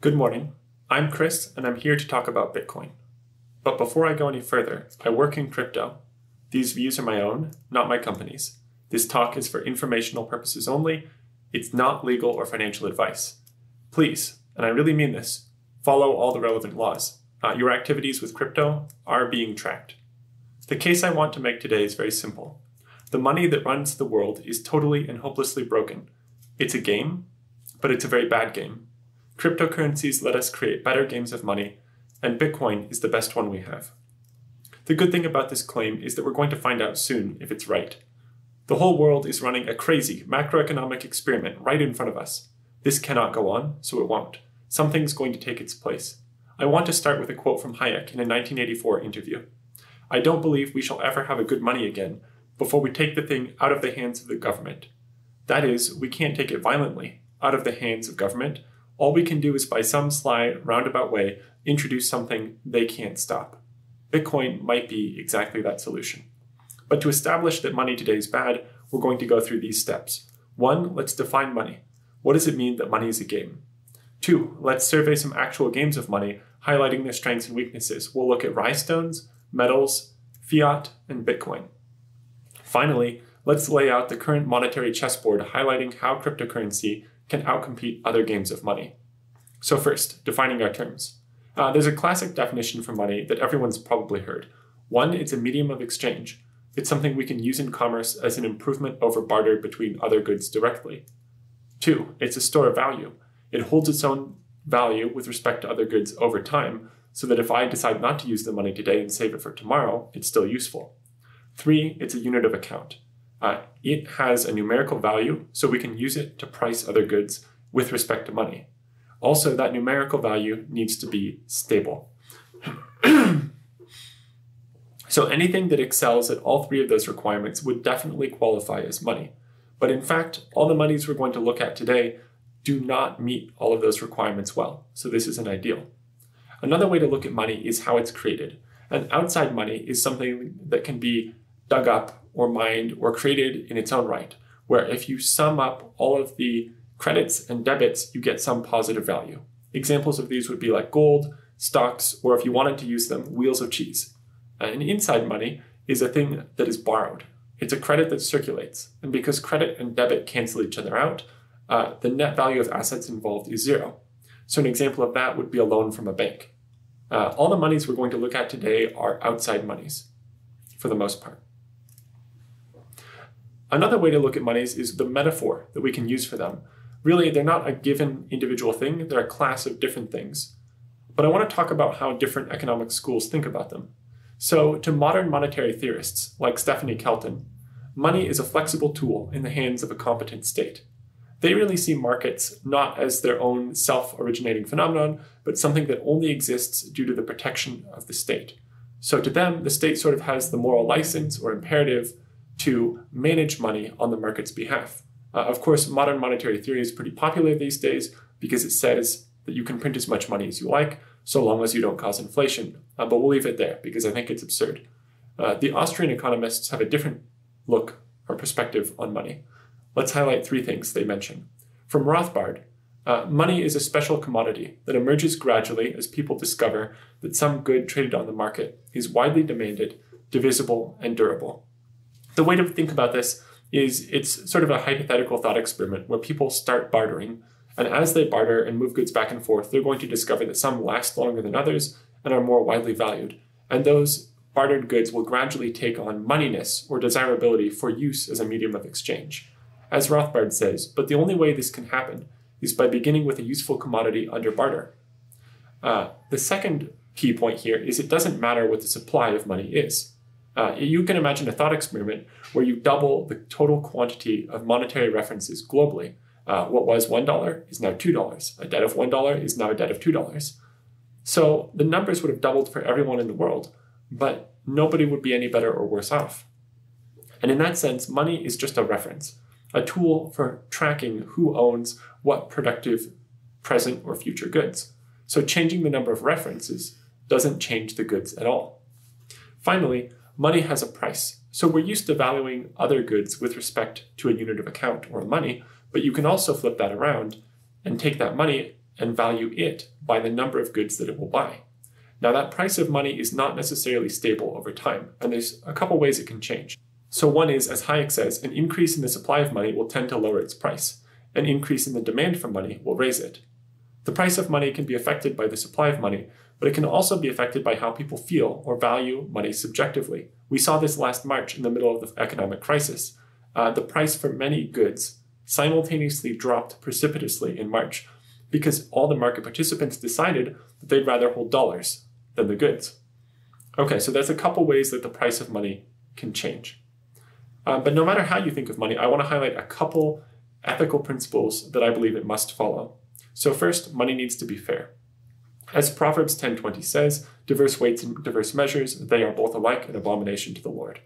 Good morning. I'm Chris, and I'm here to talk about Bitcoin. But before I go any further, I work in crypto. These views are my own, not my company's. This talk is for informational purposes only. It's not legal or financial advice. Please, and I really mean this, follow all the relevant laws. Uh, your activities with crypto are being tracked. The case I want to make today is very simple. The money that runs the world is totally and hopelessly broken. It's a game, but it's a very bad game. Cryptocurrencies let us create better games of money, and Bitcoin is the best one we have. The good thing about this claim is that we're going to find out soon if it's right. The whole world is running a crazy macroeconomic experiment right in front of us. This cannot go on, so it won't. Something's going to take its place. I want to start with a quote from Hayek in a 1984 interview. I don't believe we shall ever have a good money again before we take the thing out of the hands of the government. That is, we can't take it violently, out of the hands of government, all we can do is by some sly, roundabout way introduce something they can't stop. Bitcoin might be exactly that solution. But to establish that money today is bad, we're going to go through these steps. One, let's define money. What does it mean that money is a game? Two, let's survey some actual games of money, highlighting their strengths and weaknesses. We'll look at rai stones, metals, fiat, and Bitcoin. Finally, let's lay out the current monetary chessboard, highlighting how cryptocurrency can outcompete other games of money. So, first, defining our terms. Uh, there's a classic definition for money that everyone's probably heard. One, it's a medium of exchange. It's something we can use in commerce as an improvement over barter between other goods directly. Two, it's a store of value. It holds its own value with respect to other goods over time, so that if I decide not to use the money today and save it for tomorrow, it's still useful. Three, it's a unit of account. Uh, it has a numerical value, so we can use it to price other goods with respect to money. Also, that numerical value needs to be stable. so anything that excels at all three of those requirements would definitely qualify as money. But in fact, all the monies we're going to look at today do not meet all of those requirements well, so this isn't ideal. Another way to look at money is how it's created. And outside money is something that can be dug up or mined or created in its own right, where if you sum up all of the credits and debits, you get some positive value. Examples of these would be like gold, stocks, or if you wanted to use them, wheels of cheese. And inside money is a thing that is borrowed. It's a credit that circulates. And because credit and debit cancel each other out, uh, the net value of assets involved is zero. So, an example of that would be a loan from a bank. Uh, all the monies we're going to look at today are outside monies, for the most part. Another way to look at monies is the metaphor that we can use for them. Really, they're not a given individual thing, they're a class of different things. But I want to talk about how different economic schools think about them. So, to modern monetary theorists like Stephanie Kelton, money is a flexible tool in the hands of a competent state. They really see markets not as their own self originating phenomenon, but something that only exists due to the protection of the state. So, to them, the state sort of has the moral license or imperative to manage money on the market's behalf. Uh, of course, modern monetary theory is pretty popular these days because it says that you can print as much money as you like, so long as you don't cause inflation. Uh, but we'll leave it there because I think it's absurd. Uh, the Austrian economists have a different look or perspective on money. Let's highlight three things they mention. From Rothbard, uh, money is a special commodity that emerges gradually as people discover that some good traded on the market is widely demanded, divisible, and durable. The way to think about this is it's sort of a hypothetical thought experiment where people start bartering, and as they barter and move goods back and forth, they're going to discover that some last longer than others and are more widely valued. And those bartered goods will gradually take on moneyness or desirability for use as a medium of exchange. As Rothbard says, but the only way this can happen is by beginning with a useful commodity under barter. Uh, the second key point here is it doesn't matter what the supply of money is. Uh, you can imagine a thought experiment where you double the total quantity of monetary references globally. Uh, what was $1 is now $2. A debt of $1 is now a debt of $2. So the numbers would have doubled for everyone in the world, but nobody would be any better or worse off. And in that sense, money is just a reference, a tool for tracking who owns what productive present or future goods. So changing the number of references doesn't change the goods at all. Finally, money has a price. So we're used to valuing other goods with respect to a unit of account or money, but you can also flip that around and take that money and value it by the number of goods that it will buy. Now, that price of money is not necessarily stable over time, and there's a couple ways it can change. So, one is, as Hayek says, an increase in the supply of money will tend to lower its price. An increase in the demand for money will raise it. The price of money can be affected by the supply of money, but it can also be affected by how people feel or value money subjectively. We saw this last March in the middle of the economic crisis. Uh, the price for many goods simultaneously dropped precipitously in March because all the market participants decided that they'd rather hold dollars than the goods. Okay, so there's a couple ways that the price of money can change. Um, but no matter how you think of money, I want to highlight a couple ethical principles that I believe it must follow. So first, money needs to be fair. As Proverbs 10:20 says, diverse weights and diverse measures, they are both alike an abomination to the Lord.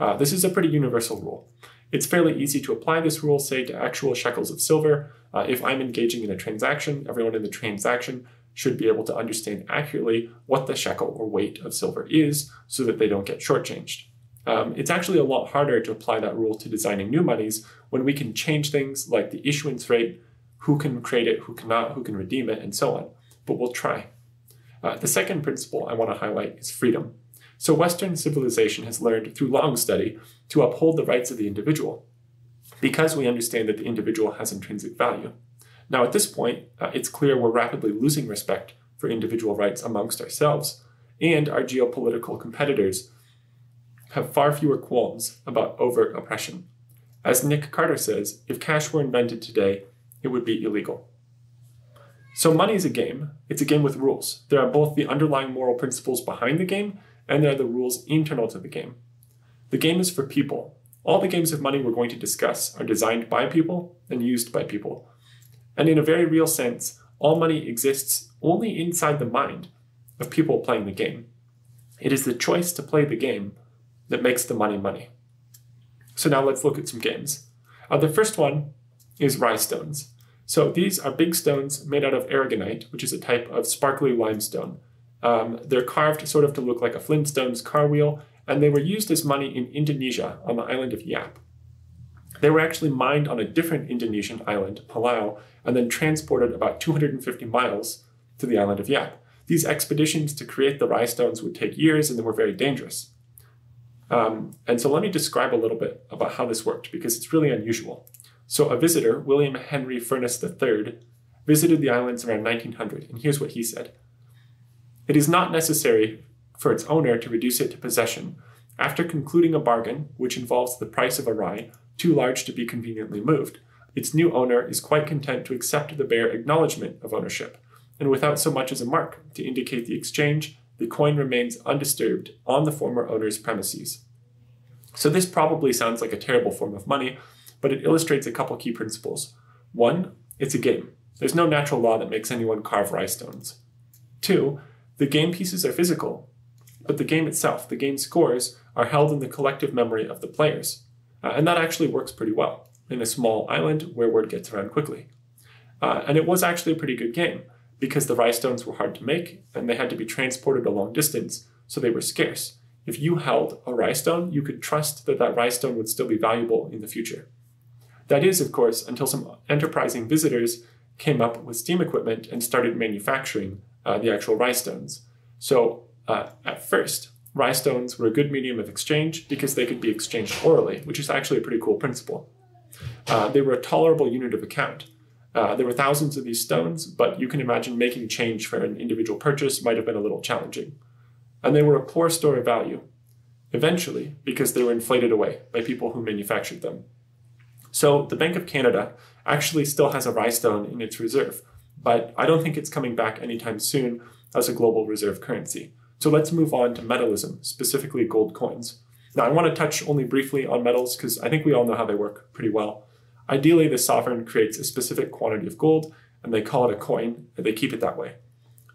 Uh, this is a pretty universal rule. It's fairly easy to apply this rule, say, to actual shekels of silver. Uh, if I'm engaging in a transaction, everyone in the transaction should be able to understand accurately what the shekel or weight of silver is so that they don't get shortchanged. Um, it's actually a lot harder to apply that rule to designing new monies when we can change things like the issuance rate, who can create it, who cannot, who can redeem it, and so on. But we'll try. Uh, the second principle I want to highlight is freedom. So, Western civilization has learned through long study to uphold the rights of the individual because we understand that the individual has intrinsic value. Now, at this point, uh, it's clear we're rapidly losing respect for individual rights amongst ourselves, and our geopolitical competitors have far fewer qualms about overt oppression. As Nic Carter says, if cash were invented today, it would be illegal. So, money is a game. It's a game with rules. There are both the underlying moral principles behind the game, and there are the rules internal to the game. The game is for people. All the games of money we're going to discuss are designed by people and used by people. And in a very real sense, all money exists only inside the mind of people playing the game. It is the choice to play the game that makes the money money. So now let's look at some games. Uh, the first one is rai stones. So these are big stones made out of aragonite, which is a type of sparkly limestone. Um, they're carved sort of to look like a Flintstones car wheel, and they were used as money in Indonesia on the island of Yap. They were actually mined on a different Indonesian island, Palau, and then transported about 250 miles to the island of Yap. These expeditions to create the rai stones would take years and they were very dangerous. Um, and so let me describe a little bit about how this worked because it's really unusual. So a visitor, William Henry Furness III, visited the islands around 1900, and here's what he said. It is not necessary for its owner to reduce it to possession after concluding a bargain, which involves the price of a rai, too large to be conveniently moved. Its new owner is quite content to accept the bare acknowledgement of ownership, and without so much as a mark to indicate the exchange, the coin remains undisturbed on the former owner's premises. So, this probably sounds like a terrible form of money, but it illustrates a couple key principles. One, it's a game. There's no natural law that makes anyone carve rai stones. Two, the game pieces are physical, but the game itself, the game scores, are held in the collective memory of the players. Uh, and that actually works pretty well in a small island where word gets around quickly. Uh, and it was actually a pretty good game because the rai stones were hard to make and they had to be transported a long distance, so they were scarce. If you held a rai stone, you could trust that that rai stone would still be valuable in the future. That is, of course, until some enterprising visitors came up with steam equipment and started manufacturing uh, the actual rai stones. So, uh, at first, rai stones were a good medium of exchange because they could be exchanged orally, which is actually a pretty cool principle. Uh, they were a tolerable unit of account. Uh, there were thousands of these stones, but you can imagine making change for an individual purchase might have been a little challenging. And they were a poor store of value, eventually, because they were inflated away by people who manufactured them. So the Bank of Canada actually still has a rai stone in its reserve, but I don't think it's coming back anytime soon as a global reserve currency. So let's move on to metallism, specifically gold coins. Now, I want to touch only briefly on metals because I think we all know how they work pretty well. Ideally, the sovereign creates a specific quantity of gold and they call it a coin and they keep it that way.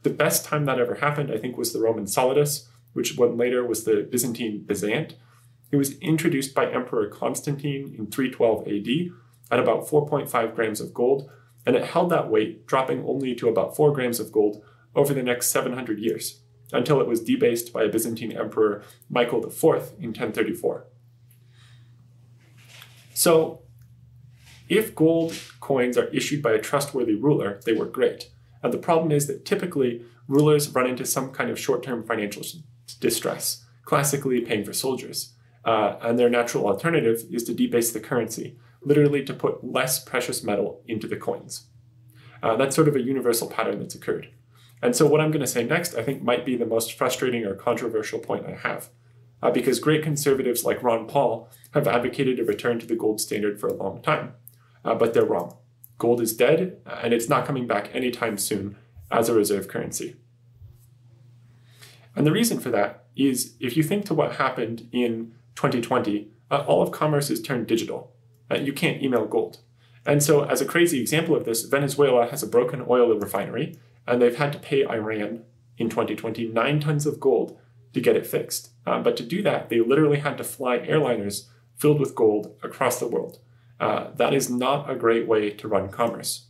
The best time that ever happened, I think, was the Roman solidus, which what later was the Byzantine byzant. It was introduced by Emperor Constantine in 312 AD at about 4.5 grams of gold, and it held that weight, dropping only to about 4 grams of gold over the next 700 years, until it was debased by Byzantine emperor Michael IV in 1034. So, if gold coins are issued by a trustworthy ruler, they work great. And the problem is that typically rulers run into some kind of short term financial distress, classically paying for soldiers. Uh, and their natural alternative is to debase the currency, literally to put less precious metal into the coins. Uh, that's sort of a universal pattern that's occurred. And so, what I'm going to say next, I think, might be the most frustrating or controversial point I have, uh, because great conservatives like Ron Paul have advocated a return to the gold standard for a long time. Uh, but they're wrong. Gold is dead, uh, and it's not coming back anytime soon as a reserve currency. And the reason for that is if you think to what happened in 2020, uh, all of commerce is turned digital. Uh, you can't email gold. And so, as a crazy example of this, Venezuela has a broken oil refinery, and they've had to pay Iran in 2020 nine tons of gold to get it fixed. Uh, but to do that, they literally had to fly airliners filled with gold across the world. Uh, that is not a great way to run commerce.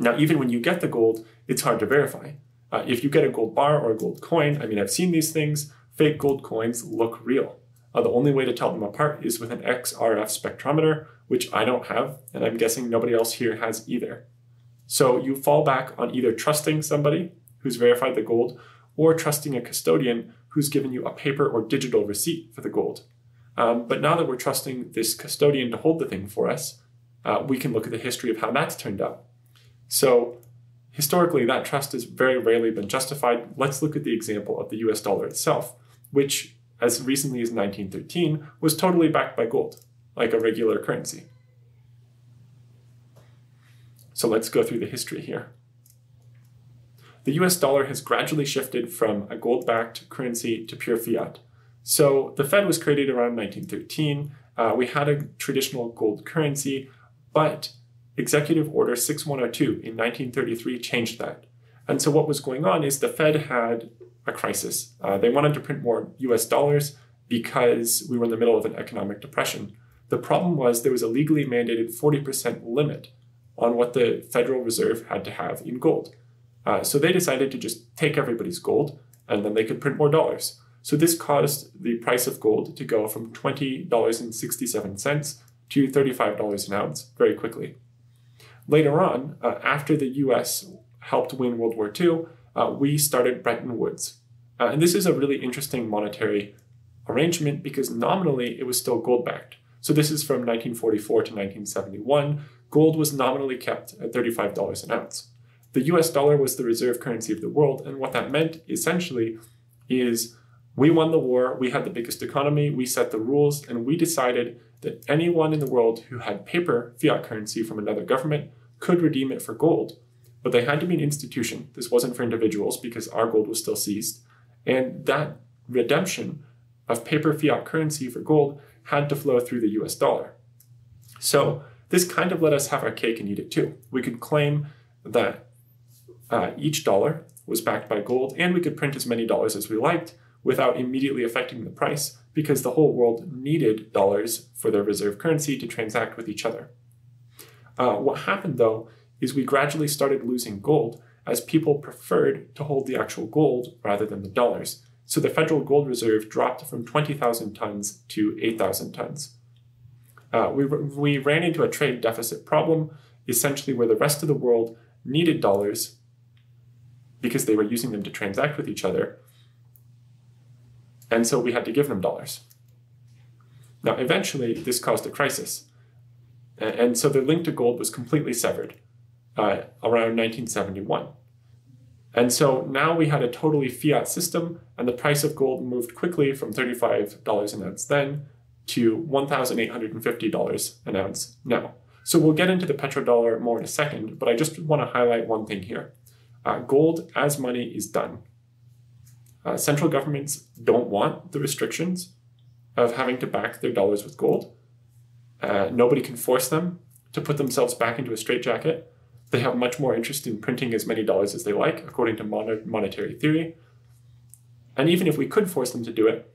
Now, even when you get the gold, it's hard to verify. Uh, if you get a gold bar or a gold coin, I mean, I've seen these things, fake gold coins look real. Uh, the only way to tell them apart is with an XRF spectrometer, which I don't have, and I'm guessing nobody else here has either. So you fall back on either trusting somebody who's verified the gold or trusting a custodian who's given you a paper or digital receipt for the gold. Um, but now that we're trusting this custodian to hold the thing for us, uh, we can look at the history of how that's turned out. So, historically, that trust has very rarely been justified. Let's look at the example of the US dollar itself, which, as recently as 1913, was totally backed by gold, like a regular currency. So, let's go through the history here. The US dollar has gradually shifted from a gold backed currency to pure fiat. So the Fed was created around 1913. Uh, we had a traditional gold currency, but Executive Order 6102 in 1933 changed that. And so what was going on is the Fed had a crisis. Uh, they wanted to print more US dollars because we were in the middle of an economic depression. The problem was there was a legally mandated 40% limit on what the Federal Reserve had to have in gold. Uh, so they decided to just take everybody's gold and then they could print more dollars. So this caused the price of gold to go from $20.67 to $35 an ounce very quickly. Later on, uh, after the US helped win World War II, uh, we started Bretton Woods. Uh, and this is a really interesting monetary arrangement because nominally it was still gold backed. So this is from 1944 to 1971. Gold was nominally kept at $35 an ounce. The US dollar was the reserve currency of the world, and what that meant essentially is we won the war, we had the biggest economy, we set the rules, and we decided that anyone in the world who had paper fiat currency from another government could redeem it for gold. But they had to be an institution. This wasn't for individuals because our gold was still seized. And that redemption of paper fiat currency for gold had to flow through the US dollar. So this kind of let us have our cake and eat it too. We could claim that uh, each dollar was backed by gold, and we could print as many dollars as we liked, without immediately affecting the price because the whole world needed dollars for their reserve currency to transact with each other. Uh, what happened though is we gradually started losing gold as people preferred to hold the actual gold rather than the dollars. So the federal gold reserve dropped from 20,000 tons to 8,000 tons. Uh, we, we ran into a trade deficit problem, essentially where the rest of the world needed dollars because they were using them to transact with each other, and so we had to give them dollars. Now, eventually, this caused a crisis. And so the link to gold was completely severed uh, around 1971. And so now we had a totally fiat system, and the price of gold moved quickly from $35 an ounce then to $1,850 an ounce now. So we'll get into the petrodollar more in a second, but I just want to highlight one thing here. Uh, gold as money is done. Uh, central governments don't want the restrictions of having to back their dollars with gold. Uh, nobody can force them to put themselves back into a straitjacket. They have much more interest in printing as many dollars as they like, according to mon- monetary theory. And even if we could force them to do it,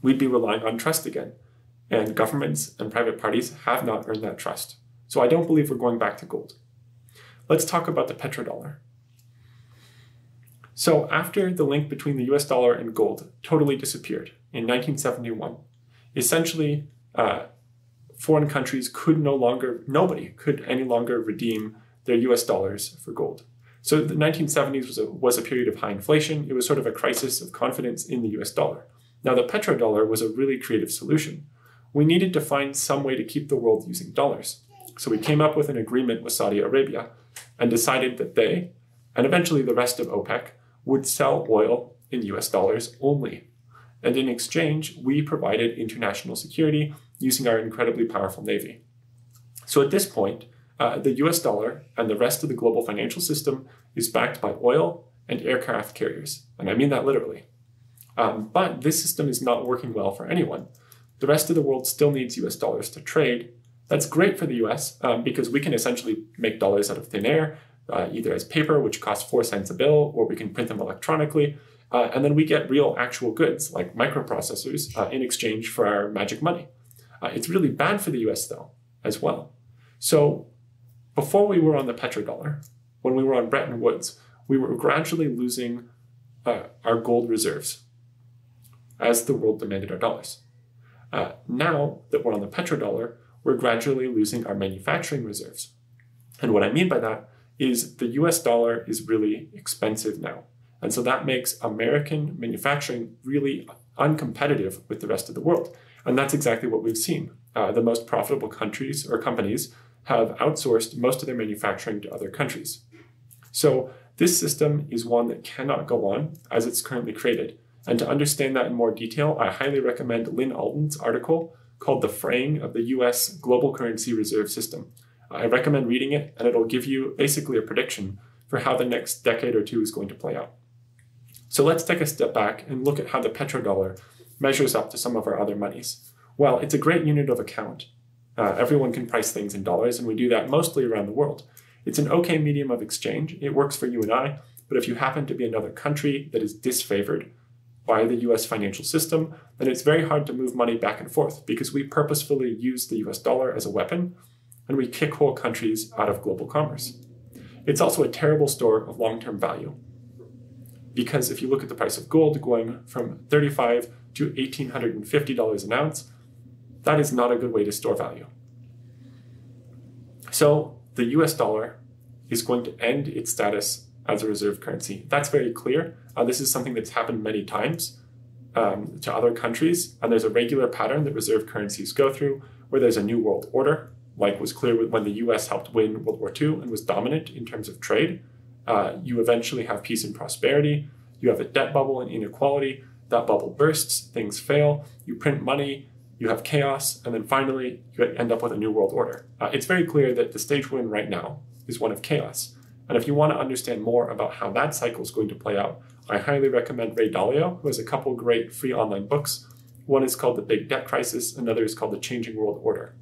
we'd be relying on trust again. And governments and private parties have not earned that trust. So I don't believe we're going back to gold. Let's talk about the petrodollar. So, after the link between the US dollar and gold totally disappeared in 1971, essentially, uh, foreign countries could no longer, nobody could any longer redeem their US dollars for gold. So the 1970s was a, was a period of high inflation. It was sort of a crisis of confidence in the US dollar. Now, the petrodollar was a really creative solution. We needed to find some way to keep the world using dollars. So we came up with an agreement with Saudi Arabia and decided that they, and eventually the rest of OPEC, would sell oil in US dollars only. And in exchange, we provided international security using our incredibly powerful navy. So at this point, uh, the US dollar and the rest of the global financial system is backed by oil and aircraft carriers. And I mean that literally. Um, but this system is not working well for anyone. The rest of the world still needs US dollars to trade. That's great for the US um, because we can essentially make dollars out of thin air, uh, either as paper, which costs four cents a bill, or we can print them electronically. Uh, and then we get real actual goods like microprocessors uh, in exchange for our magic money. Uh, it's really bad for the US though, as well. So before we were on the petrodollar, when we were on Bretton Woods, we were gradually losing uh, our gold reserves as the world demanded our dollars. Uh, now that we're on the petrodollar, we're gradually losing our manufacturing reserves. And what I mean by that is the US dollar is really expensive now. And so that makes American manufacturing really uncompetitive with the rest of the world. And that's exactly what we've seen. Uh, the most profitable countries or companies have outsourced most of their manufacturing to other countries. So this system is one that cannot go on as it's currently created. And to understand that in more detail, I highly recommend Lyn Alden's article called The Fraying of the US Global Currency Reserve System. I recommend reading it, and it'll give you basically a prediction for how the next decade or two is going to play out. So let's take a step back and look at how the petrodollar measures up to some of our other monies. Well, it's a great unit of account. Uh, everyone can price things in dollars, and we do that mostly around the world. It's an okay medium of exchange. It works for you and I, but if you happen to be another country that is disfavored, by the US financial system, then it's very hard to move money back and forth because we purposefully use the US dollar as a weapon and we kick whole countries out of global commerce. It's also a terrible store of long term value because if you look at the price of gold going from $35 to $1,850 an ounce, that is not a good way to store value. So the US dollar is going to end its status as a reserve currency. That's very clear. Uh, this is something that's happened many times um, to other countries, and there's a regular pattern that reserve currencies go through where there's a new world order, like was clear when the US helped win World War II and was dominant in terms of trade. Uh, you eventually have peace and prosperity. You have a debt bubble and inequality. That bubble bursts, things fail, you print money, you have chaos, and then finally you end up with a new world order. Uh, it's very clear that the stage we're in right now is one of chaos. And if you want to understand more about how that cycle is going to play out, I highly recommend Ray Dalio, who has a couple great free online books. One is called The Big Debt Crisis, another is called The Changing World Order.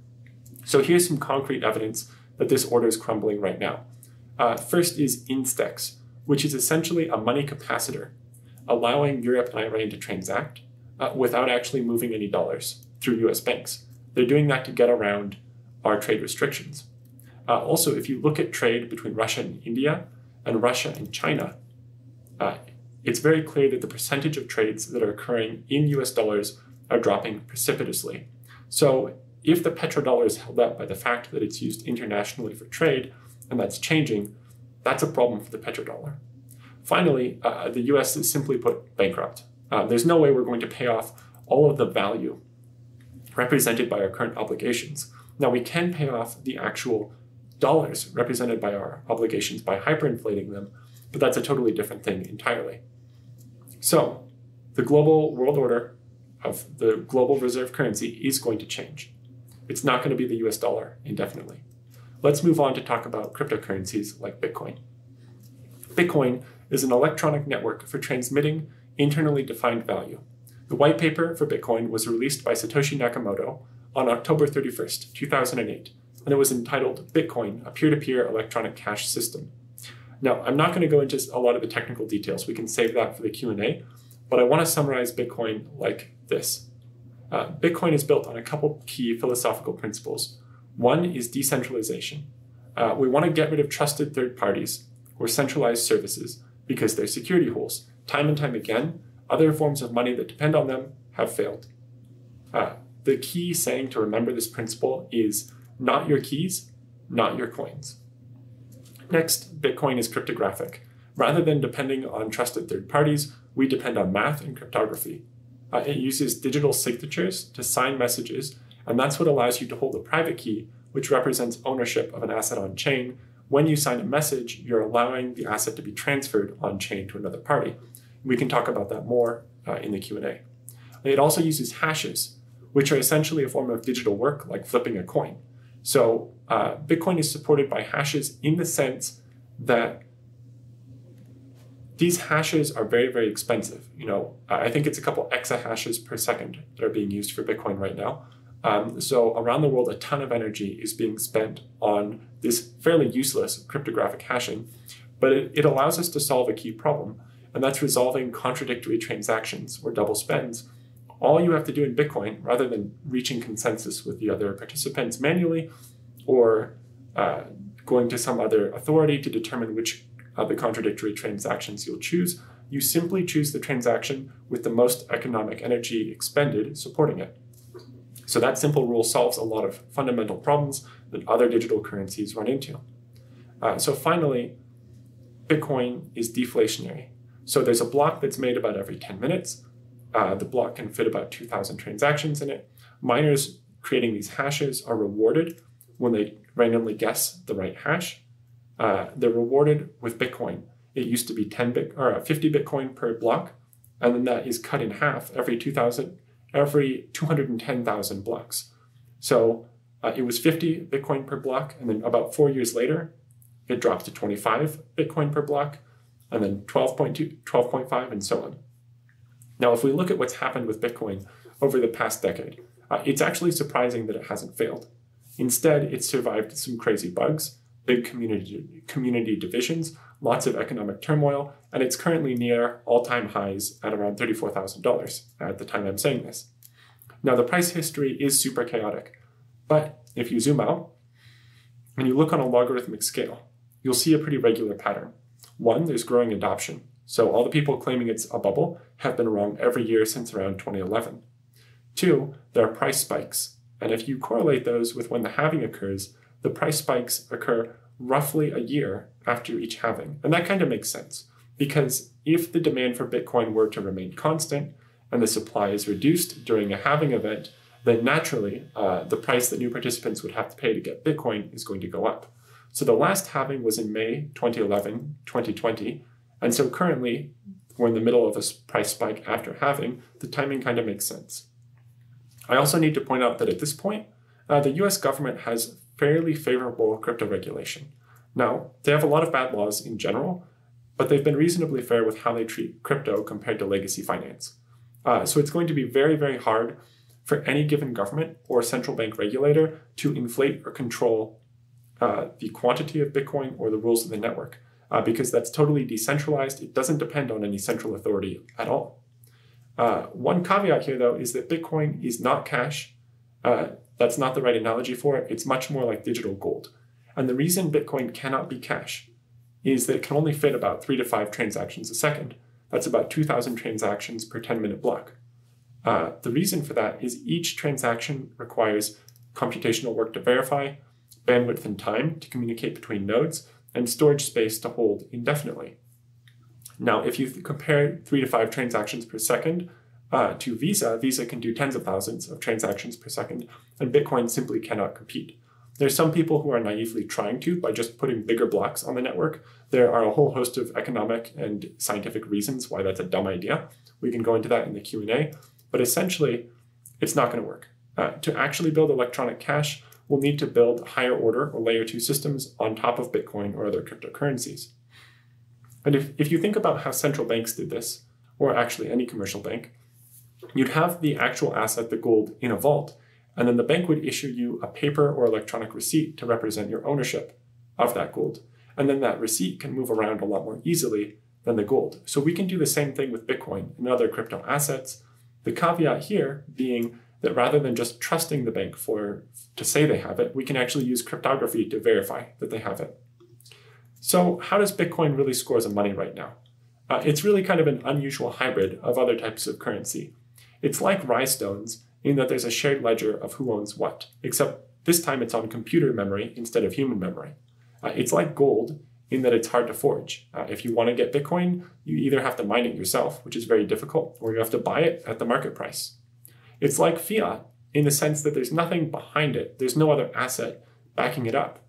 So here's some concrete evidence that this order is crumbling right now. Uh, first is Instex, which is essentially a money capacitor, allowing Europe and Iran to transact uh, without actually moving any dollars through US banks. They're doing that to get around our trade restrictions. Uh, also, if you look at trade between Russia and India and Russia and China, uh, it's very clear that the percentage of trades that are occurring in US dollars are dropping precipitously. So, if the petrodollar is held up by the fact that it's used internationally for trade, and that's changing, that's a problem for the petrodollar. Finally, uh, the US is simply put bankrupt. Uh, there's no way we're going to pay off all of the value represented by our current obligations. Now, we can pay off the actual dollars represented by our obligations by hyperinflating them, but that's a totally different thing entirely. So, the global world order of the global reserve currency is going to change. It's not going to be the US dollar indefinitely. Let's move on to talk about cryptocurrencies like Bitcoin. Bitcoin is an electronic network for transmitting internally defined value. The white paper for Bitcoin was released by Satoshi Nakamoto on October 31st, 2008, and it was entitled Bitcoin, a peer to peer electronic cash system. Now, I'm not going to go into a lot of the technical details. We can save that for the Q&A, but I want to summarize Bitcoin like this. Uh, Bitcoin is built on a couple key philosophical principles. One is decentralization. Uh, we want to get rid of trusted third parties or centralized services because they're security holes. Time and time again, other forms of money that depend on them have failed. Uh, the key saying to remember this principle is not your keys, not your coins. Next, Bitcoin is cryptographic. Rather than depending on trusted third parties, we depend on math and cryptography. Uh, it uses digital signatures to sign messages, and that's what allows you to hold a private key, which represents ownership of an asset on chain. When you sign a message, you're allowing the asset to be transferred on chain to another party. We can talk about that more uh, in the Q&A. It also uses hashes, which are essentially a form of digital work like flipping a coin. So uh, Bitcoin is supported by hashes in the sense that these hashes are very, very expensive. You know, I think it's a couple exahashes per second that are being used for Bitcoin right now. Um, so around the world, a ton of energy is being spent on this fairly useless cryptographic hashing, but it, it allows us to solve a key problem, and that's resolving contradictory transactions or double spends. All you have to do in Bitcoin, rather than reaching consensus with the other participants manually or uh, going to some other authority to determine which of the contradictory transactions you'll choose, you simply choose the transaction with the most economic energy expended supporting it. So that simple rule solves a lot of fundamental problems that other digital currencies run into. Uh, so finally, Bitcoin is deflationary. So there's a block that's made about every 10 minutes. Uh, the block can fit about 2,000 transactions in it. Miners creating these hashes are rewarded when they randomly guess the right hash uh, they're rewarded with Bitcoin. It used to be 10 bit or uh, 50 Bitcoin per block, and then that is cut in half every 2,000, every 210,000 blocks. So uh, it was 50 Bitcoin per block, and then about four years later, it dropped to 25 Bitcoin per block, and then 12.2, 12.5, and so on. Now, if we look at what's happened with Bitcoin over the past decade, uh, it's actually surprising that it hasn't failed. Instead, it survived some crazy bugs big community, community divisions, lots of economic turmoil, and it's currently near all time highs at around $34,000 at the time I'm saying this. Now, the price history is super chaotic, but if you zoom out and you look on a logarithmic scale, you'll see a pretty regular pattern. One, there's growing adoption. So all the people claiming it's a bubble have been wrong every year since around 2011. Two, there are price spikes. And if you correlate those with when the halving occurs, the price spikes occur roughly a year after each halving. And that kind of makes sense because if the demand for Bitcoin were to remain constant and the supply is reduced during a halving event, then naturally uh, the price that new participants would have to pay to get Bitcoin is going to go up. So the last halving was in May 2011, 2020. And so currently, we're in the middle of a price spike after halving. The timing kind of makes sense. I also need to point out that at this point, uh, the US government has fairly favorable crypto regulation. Now, they have a lot of bad laws in general, but they've been reasonably fair with how they treat crypto compared to legacy finance. Uh, so it's going to be very, very hard for any given government or central bank regulator to inflate or control uh, the quantity of Bitcoin or the rules of the network, uh, because that's totally decentralized. It doesn't depend on any central authority at all. Uh, one caveat here, though, is that Bitcoin is not cash. Uh, that's not the right analogy for it. It's much more like digital gold. And the reason Bitcoin cannot be cash is that it can only fit about three to five transactions a second. That's about 2,000 transactions per 10 minute block. Uh, the reason for that is each transaction requires computational work to verify, bandwidth and time to communicate between nodes, and storage space to hold indefinitely. Now, if you compare three to five transactions per second uh, to Visa, Visa can do tens of thousands of transactions per second, and Bitcoin simply cannot compete. There's some people who are naively trying to by just putting bigger blocks on the network. There are a whole host of economic and scientific reasons why that's a dumb idea. We can go into that in the Q&A, but essentially, it's not going to work. Uh, to actually build electronic cash, we'll need to build higher order or layer 2 systems on top of Bitcoin or other cryptocurrencies. And if, if you think about how central banks did this, or actually any commercial bank, you'd have the actual asset, the gold, in a vault, and then the bank would issue you a paper or electronic receipt to represent your ownership of that gold. And then that receipt can move around a lot more easily than the gold. So we can do the same thing with Bitcoin and other crypto assets. The caveat here being that rather than just trusting the bank for to say they have it, we can actually use cryptography to verify that they have it. So how does Bitcoin really score some money right now? Uh, it's really kind of an unusual hybrid of other types of currency. It's like Rai stones in that there's a shared ledger of who owns what, except this time it's on computer memory instead of human memory. Uh, it's like gold in that it's hard to forge. Uh, if you want to get Bitcoin, you either have to mine it yourself, which is very difficult, or you have to buy it at the market price. It's like fiat in the sense that there's nothing behind it, there's no other asset backing it up.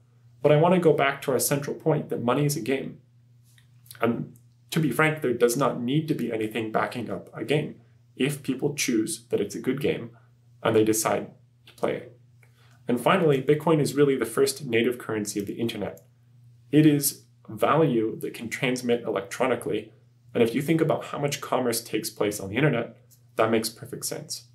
But I want to go back to our central point that money is a game. And to be frank, there does not need to be anything backing up a game if people choose that it's a good game and they decide to play it. And finally, Bitcoin is really the first native currency of the internet. It is value that can transmit electronically. And if you think about how much commerce takes place on the internet, that makes perfect sense.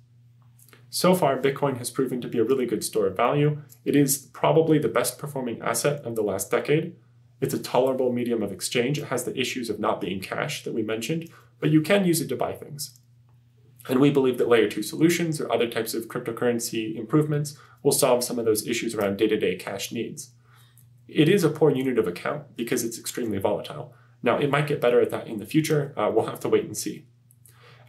So far, Bitcoin has proven to be a really good store of value. It is probably the best performing asset of the last decade. It's a tolerable medium of exchange. It has the issues of not being cash that we mentioned, but you can use it to buy things. And we believe that layer two solutions or other types of cryptocurrency improvements will solve some of those issues around day to day cash needs. It is a poor unit of account because it's extremely volatile. Now, it might get better at that in the future. Uh, we'll have to wait and see.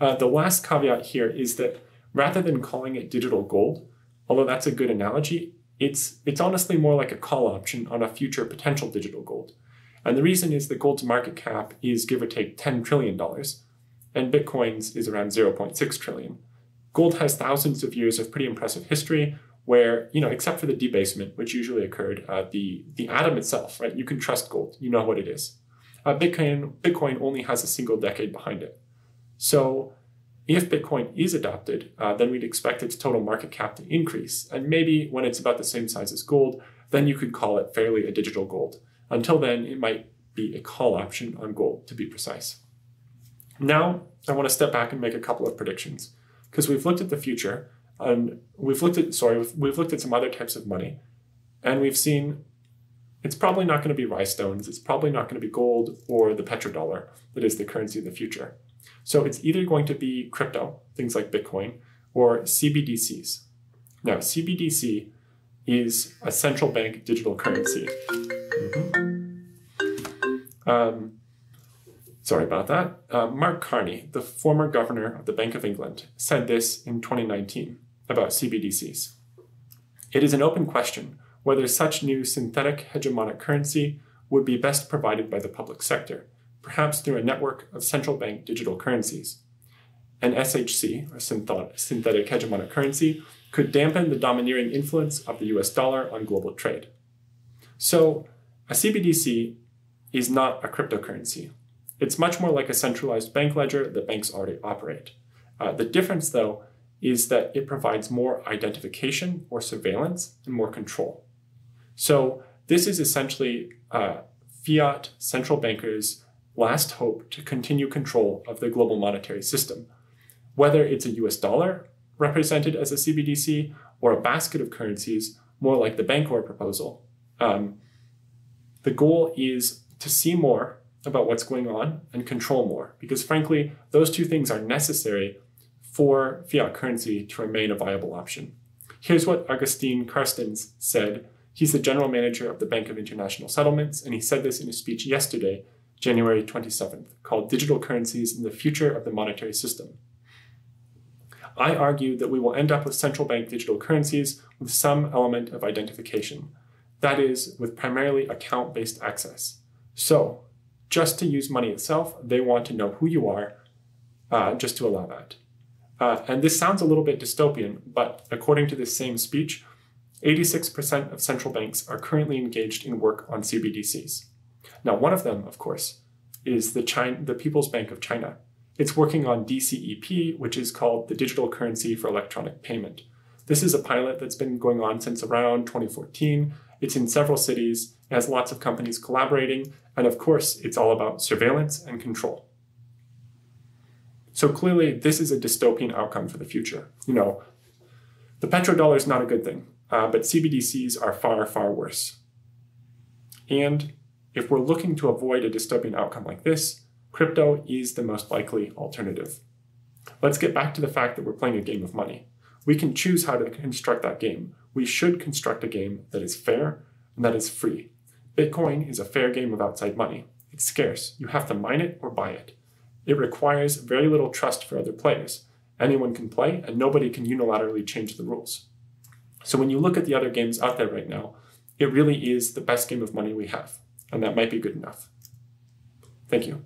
Uh, the last caveat here is that rather than calling it digital gold, although that's a good analogy, it's, it's honestly more like a call option on a future potential digital gold. And the reason is that gold's market cap is give or take $10 trillion, and Bitcoin's is around 0.6 trillion. Gold has thousands of years of pretty impressive history, where you know except for the debasement which usually occurred uh, the the atom itself right you can trust gold you know what it is uh, bitcoin bitcoin only has a single decade behind it so if bitcoin is adopted uh, then we'd expect its total market cap to increase and maybe when it's about the same size as gold then you could call it fairly a digital gold until then it might be a call option on gold to be precise now i want to step back and make a couple of predictions because we've looked at the future and we've looked at sorry, we've, we've looked at some other types of money, and we've seen it's probably not going to be rai stones. It's probably not going to be gold or the petrodollar that is the currency of the future. So it's either going to be crypto, things like Bitcoin, or CBDCs. Now, CBDC is a central bank digital currency. Mm-hmm. Um, Sorry about that. Uh, Mark Carney, the former governor of the Bank of England, said this in 2019 about CBDCs. It is an open question whether such new synthetic hegemonic currency would be best provided by the public sector, perhaps through a network of central bank digital currencies. An SHC, or synthetic hegemonic currency, could dampen the domineering influence of the US dollar on global trade. So, a CBDC is not a cryptocurrency. It's much more like a centralized bank ledger that banks already operate. Uh, the difference, though, is that it provides more identification or surveillance and more control. So, this is essentially uh, fiat central bankers' last hope to continue control of the global monetary system. Whether it's a US dollar represented as a CBDC or a basket of currencies, more like the Bancor proposal, um, the goal is to see more about what's going on and control more, because frankly, those two things are necessary for fiat currency to remain a viable option. Here's what Augustine Carstens said. He's the general manager of the Bank of International Settlements, and he said this in a speech yesterday, January 27th, called Digital Currencies and the Future of the Monetary System. I argue that we will end up with central bank digital currencies with some element of identification, that is, with primarily account based access. So, just to use money itself, they want to know who you are, uh, just to allow that. Uh, and this sounds a little bit dystopian, but according to this same speech, 86% of central banks are currently engaged in work on CBDCs. Now, one of them, of course, is the, China, the People's Bank of China. It's working on DCEP, which is called the Digital Currency for Electronic Payment. This is a pilot that's been going on since around 2014. It's in several cities, it has lots of companies collaborating, and of course, it's all about surveillance and control. So clearly, this is a dystopian outcome for the future. You know, the petrodollar is not a good thing, uh, but CBDCs are far, far worse. And if we're looking to avoid a dystopian outcome like this, crypto is the most likely alternative. Let's get back to the fact that we're playing a game of money. We can choose how to construct that game. We should construct a game that is fair and that is free. Bitcoin is a fair game of outside money. It's scarce. You have to mine it or buy it. It requires very little trust for other players. Anyone can play, and nobody can unilaterally change the rules. So when you look at the other games out there right now, it really is the best game of money we have. And that might be good enough. Thank you.